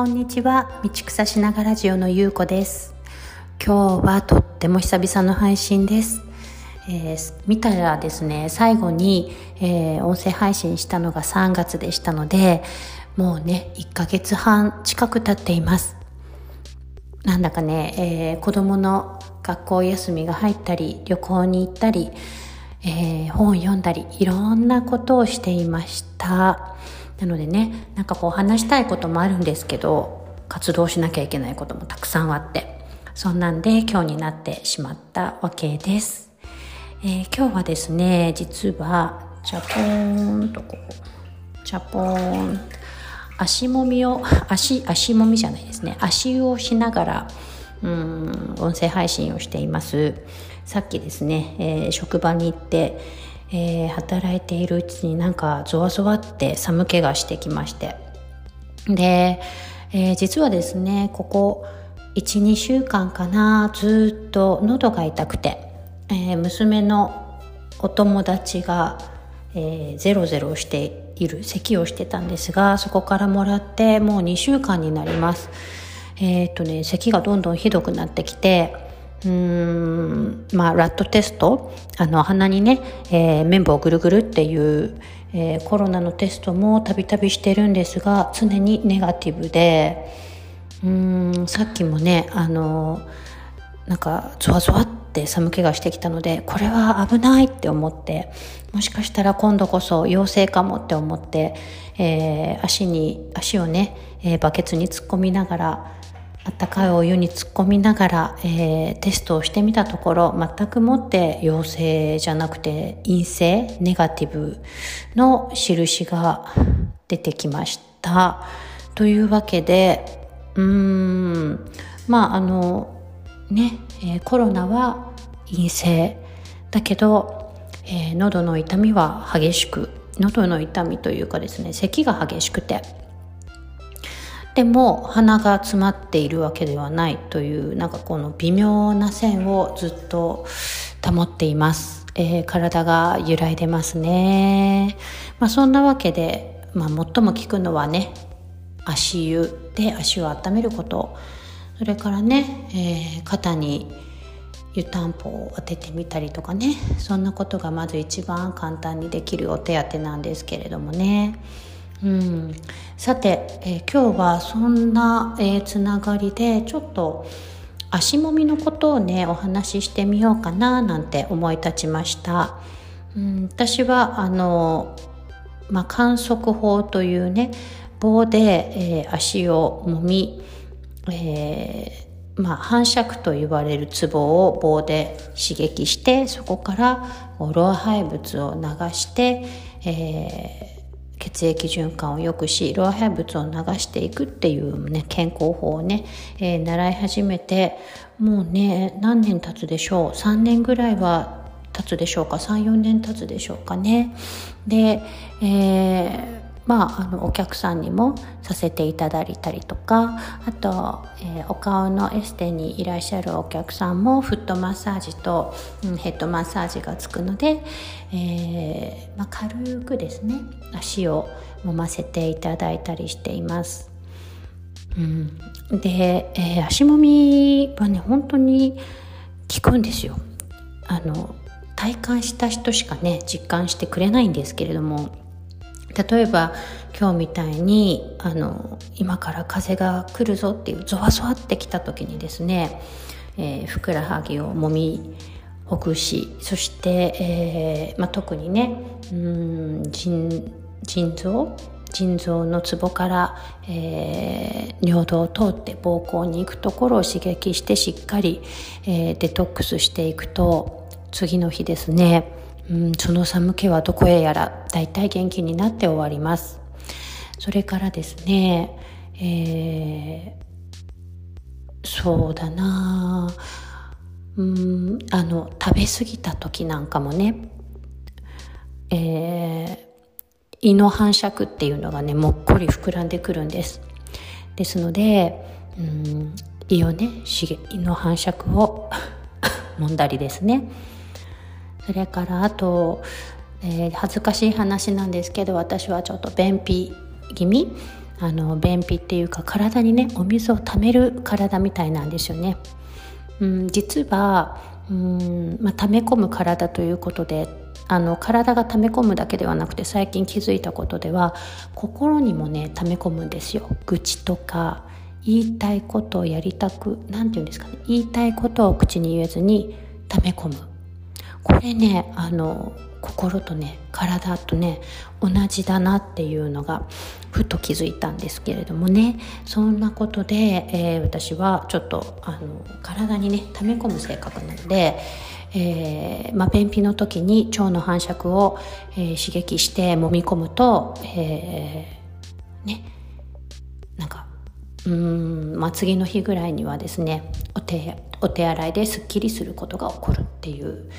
こんにちは。道草しながらジオのゆうこです。今日はとっても久々の配信です。えー、見たらですね最後に、えー、音声配信したのが3月でしたのでもうね1ヶ月半近く経っています。なんだかね、えー、子供の学校休みが入ったり旅行に行ったり、えー、本を読んだりいろんなことをしていました。なのでねなんかこう話したいこともあるんですけど活動しなきゃいけないこともたくさんあって。そんなんで今日になってしまったわけです。えー、今日はですね実はチャポーンとこうチャポーン。足もみを足足もみじゃないですね。足湯をしながらうん音声配信をしています。さっきですね、えー、職場に行って、えー、働いているうちになんかゾワゾワって寒気がしてきまして。で、えー、実はですねここ12週間かなずっと喉が痛くてえー、娘のお友達が、えー、ゼロゼロしている咳をしてたんですがそこからもらってもう2週間になります。えっ、とね咳がどんどんひどくなってきてうーんまあラットテストあの鼻にね、えー、綿棒をぐるぐるっていう、えー、コロナのテストもたびたびしてるんですが常にネガティブでうーんさっきもねあのなんかゾワゾワって寒気がしてきたのでこれは危ないって思ってもしかしたら今度こそ陽性かもって思って、えー、足に足をね、えー、バケツに突っ込みながらあったかいお湯に突っ込みながら、えー、テストをしてみたところ全くもって陽性じゃなくて陰性ネガティブの印が出てきました。というわけでうーんまああのね、コロナは陰性だけど、えー、喉の痛みは激しく喉の痛みというかですね咳が激しくてでも鼻が詰まっているわけではないというなんかこの微妙な線をずっと保っています、えー、体が揺らいでますね、まあ、そんなわけで、まあ、最も効くのはね足湯で足を温めること。それからね、えー、肩に湯たんぽを当ててみたりとかね。そんなことがまず一番簡単にできるお手当なんですけれどもね。うん、さて、えー、今日はそんな、えー、つながりでちょっと足もみのことをねお話ししてみようかななんて思い立ちました。うん、私はあの、まあ、観測法というね棒で、えー、足をもみえー、まあ、反射区と言われるツボを棒で刺激してそこから老廃物を流して、えー、血液循環を良くし老廃物を流していくっていうね健康法をね、えー、習い始めてもうね何年経つでしょう？3年ぐらいは経つでしょうか？34年経つでしょうかね？で、えーまあ、あのお客さんにもさせていただいたりとかあと、えー、お顔のエステにいらっしゃるお客さんもフットマッサージと、うん、ヘッドマッサージがつくので、えー、まあ、軽くですね足を揉ませていただいたりしています。うん、で、えー、足もみはね本当に効くんですよ。あの体感した人しかね実感してくれないんですけれども例えば今日みたいにあの今から風が来るぞっていうゾワゾワってきた時にですね、えー、ふくらはぎをもみほぐしそして、えーまあ、特にねうん腎腎臓腎臓のツボから、えー、尿道を通って膀胱に行くところを刺激してしっかり、えー、デトックスしていくと次の日ですねうん、その寒気はどこへやら大体元気になって終わります。それからですね、えー、そうだなうんあの食べ過ぎた時なんかもね、えー、胃の反射区っていうのがねもっこり膨らんでくるんです。ですのでうん胃をね胃の反射区を 揉んだりですね。それからあと、えー、恥ずかしい話なんですけど私はちょっと便秘気味あの便秘っていうか体にねお水をためる体みたいなんですよね。うん、実はうん、まあ、溜め込む体ということであの体が溜め込むだけではなくて最近気づいたことでは心にもね溜め込むんですよ。愚痴とか言いたいことをやりたく何て言うんですかね。言いたいことを口に言えずに溜め込む。これねあの心とね体とね同じだなっていうのがふと気づいたんですけれどもね。そんなことで、えー、私はちょっとあの体にね溜め込む性格なので、えーまあ、便秘の時に腸の繁殖を、えー、刺激して揉み込むと、え、ねなんかうん、まあ、次の日ぐらいにはですねお手お手洗いですっきりすることが起こるっていう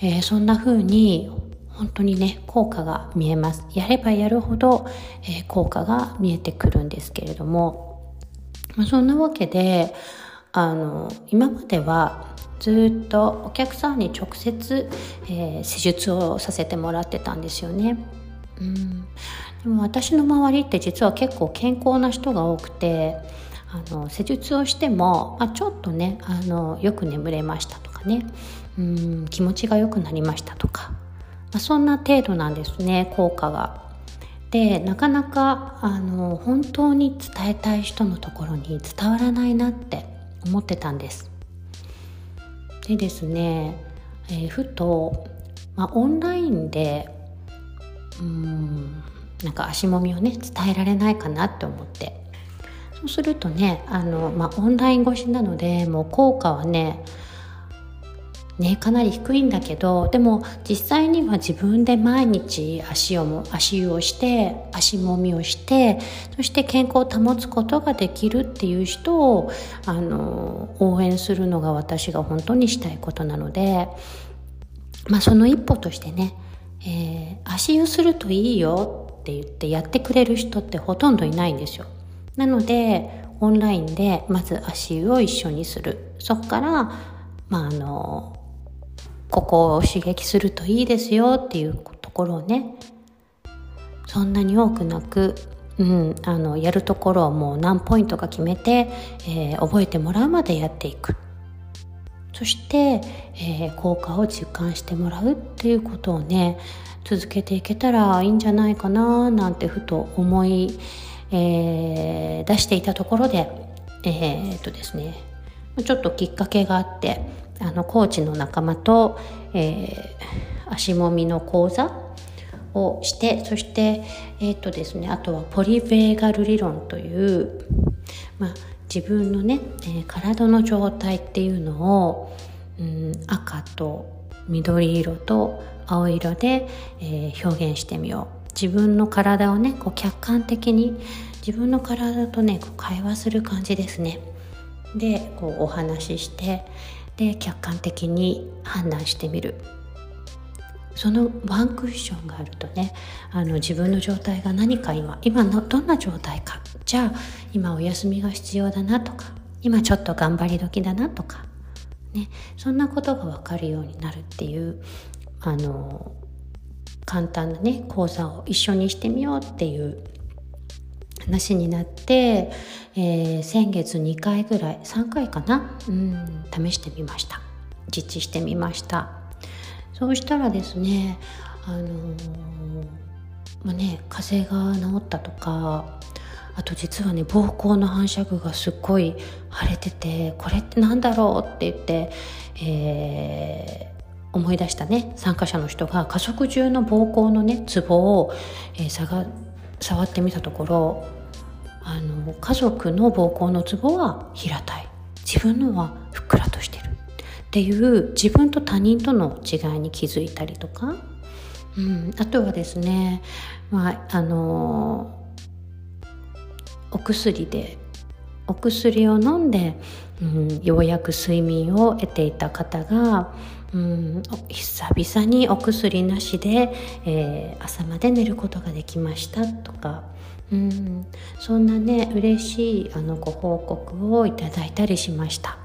えー、そんな風に本当にね効果が見えます。やればやるほど、えー、効果が見えてくるんですけれども、まあ、そんなわけであの今まではずっとお客さんに直接、えー、施術をさせてもらってたんですよね。うん。でも私の周りって実は結構健康な人が多くてあの施術をしても、まあ、ちょっとねあのよく眠れましたとかね。うん気持ちが良くなりましたとか、まあ、そんな程度なんですね効果が。でなかなかあの本当に伝えたい人のところに伝わらないなって思ってたんです。でですね、えー、ふと、まあ、オンラインでうんなんか足もみをね伝えられないかなって思ってそうするとねあの、まあ、オンライン越しなのでもう効果はねね、かなり低いんだけどでも実際には自分で毎日足をも足湯をして足もみをしてそして健康を保つことができるっていう人をあの応援するのが私が本当にしたいことなので、まあ、その一歩としてね、えー、足湯するといいよって言ってやってくれる人ってほとんどいないんですよ。なのでオンラインでまず足湯を一緒にするそこからまああのここを刺激するといいですよっていうところをねそんなに多くなく、うん、あのやるところをもう何ポイントか決めて、えー、覚えてもらうまでやっていく。そして、えー、効果を実感してもらうっていうことをね続けていけたらいいんじゃないかななんてふと思い、えー、出していたところでえー、っとですねちょっときっかけがあってあのコーチの仲間と、えー、足もみの講座をしてそしてえ、ー、とですねあとはポリベーガル理論という、まあ、自分のね、えー、体の状態っていうのを、うん、赤と緑色と青色で、えー、表現してみよう。自分の体をねこう客観的に自分の体とねこう会話する感じですね。でこうお話ししてで客観的に判断してみる。そのワンクッションがあるとねあの自分の状態が何か今今のどんな状態か。じゃあ今お休みが必要だなとか今ちょっと頑張り時だなとかねそんなことが分かるようになるっていうあの簡単なね講座を一緒にしてみようっていう話になって、えー、先月2回ぐらい3回かな？うん試してみました。実地してみました。そうしたらですねあのー、まあね風邪が治ったとかあと実はね膀胱の反射具がすっごい腫れててこれって何だろうって言って、えー、思い出したね参加者の人が家族中の膀胱のねツボを、えー、探触ってみたところあの家族の膀胱のツボは平たい。自分のはふっくらとしてる。っていう自分と他人との違いに気づいたりとか、うん、あとはですね、まあ、あのお薬でお薬を飲んで、うん、ようやく睡眠を得ていた方が、うん、久々にお薬なしで、えー、朝まで寝ることができましたとか、うん、そんなね嬉しいあのご報告をいただいたりしました。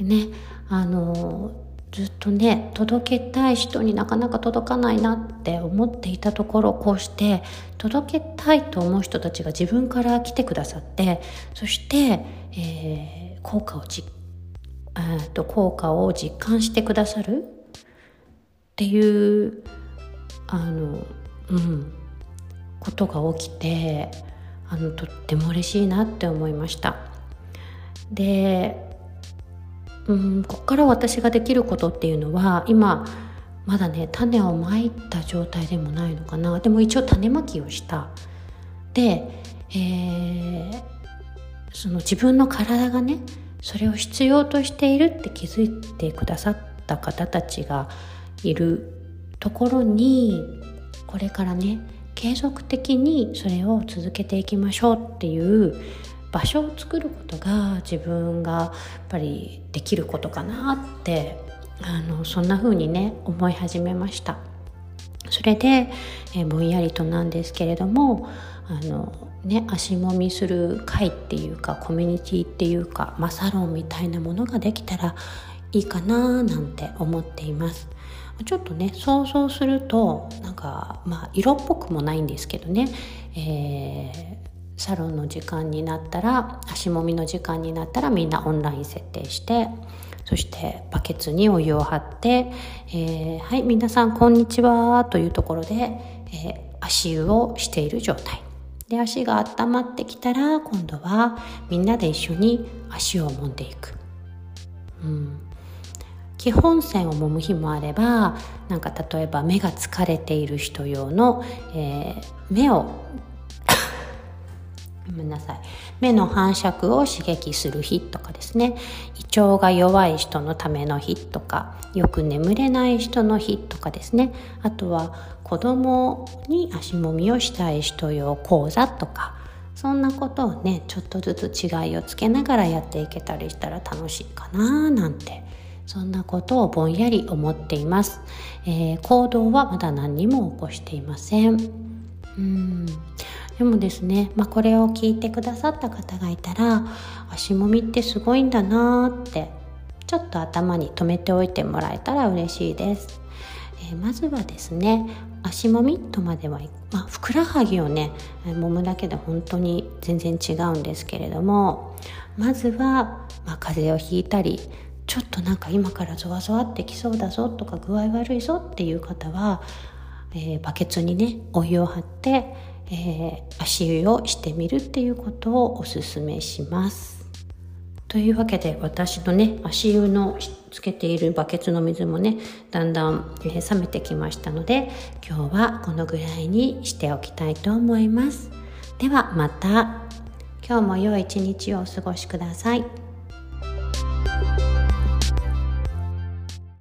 ねあのずっとね届けたい人になかなか届かないなって思っていたところこうして届けたいと思う人たちが自分から来てくださってそして、えー、効果をじと効果を実感してくださるっていうあのうんことが起きてあのとっても嬉しいなって思いました。でうんここから私ができることっていうのは今まだね種をまいた状態でもないのかな。でも一応種まきをした。で、えー、その自分の体がねそれを必要としているって気づいてくださった方たちがいるところにこれからね継続的にそれを続けていきましょうっていう場所を作ることが自分がやっぱりできることかなってあのそんな風にね思い始めました。それで、えぼんやりとなんですけれどもあのね足もみする会っていうかコミュニティっていうか、まあ、サロンみたいなものができたらいいかななんて思っています。ちょっとね想像するとなんかまあ色っぽくもないんですけどね、えーサロンの時間になったら足もみの時間になったらみんなオンライン設定してそしてバケツにお湯を張って、えー、はい皆さんこんにちはというところで、えー、足湯をしている状態。で足が温まってきたら今度はみんなで一緒に足を揉んでいく、うん、基本線を揉む日もあればなんか例えば目が疲れている人用の、えー、目を ごめんなさい。目の反射区を刺激する日とかですね。胃腸が弱い人のための日とかよく眠れない人の日とかですね。あとは子供に足もみをしたい人用講座とかそんなことをねちょっとずつ違いをつけながらやっていけたりしたら楽しいかななんてそんなことをぼんやり思っています、えー、行動はまだ何にも起こしていません。うん。でもですね、まあ、これを聞いてくださった方がいたら足もみってすごいんだなーってちょっと頭に留めておいてもらえたら嬉しいです、えー、まずはですね足もみとまでは、まあ、ふくらはぎをね揉むだけで本当に全然違うんですけれどもまずは、まあ、風邪をひいたりちょっとなんか今からゾワゾワってきそうだぞとか具合悪いぞっていう方は、えー、バケツにねお湯を張ってえー、足湯をしてみるっていうことをおすすめします。というわけで私のね足湯のつけているバケツの水もねだんだん、えー、冷めてきましたので今日はこのぐらいにしておきたいと思います。ではまた今日も良い一日をお過ごしください。